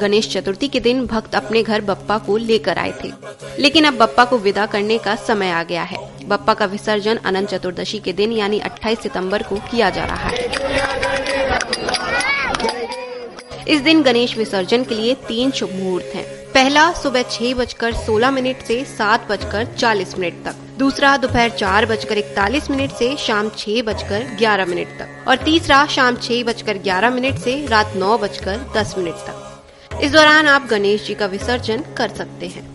गणेश चतुर्थी के दिन भक्त अपने घर बप्पा को लेकर आए थे। लेकिन अब बप्पा को विदा करने का समय आ गया है। बप्पा का विसर्जन अनंत चतुर्दशी के दिन यानी 28 सितंबर को किया जा रहा है। इस दिन गणेश विसर्जन के लिए तीन शुभ मुहूर्त हैं। पहला सुबह छह बजकर सोलह मिनट से सात बजकर चालीस मिनट तक, दूसरा दोपहर चार बजकर इकतालीस मिनट से शाम छह बजकर ग्यारह मिनट तक, और तीसरा शाम छह बजकर ग्यारह मिनट से रात नौ बजकर दस मिनट तक। इस दौरान आप गणेश जी का विसर्जन कर सकते हैं।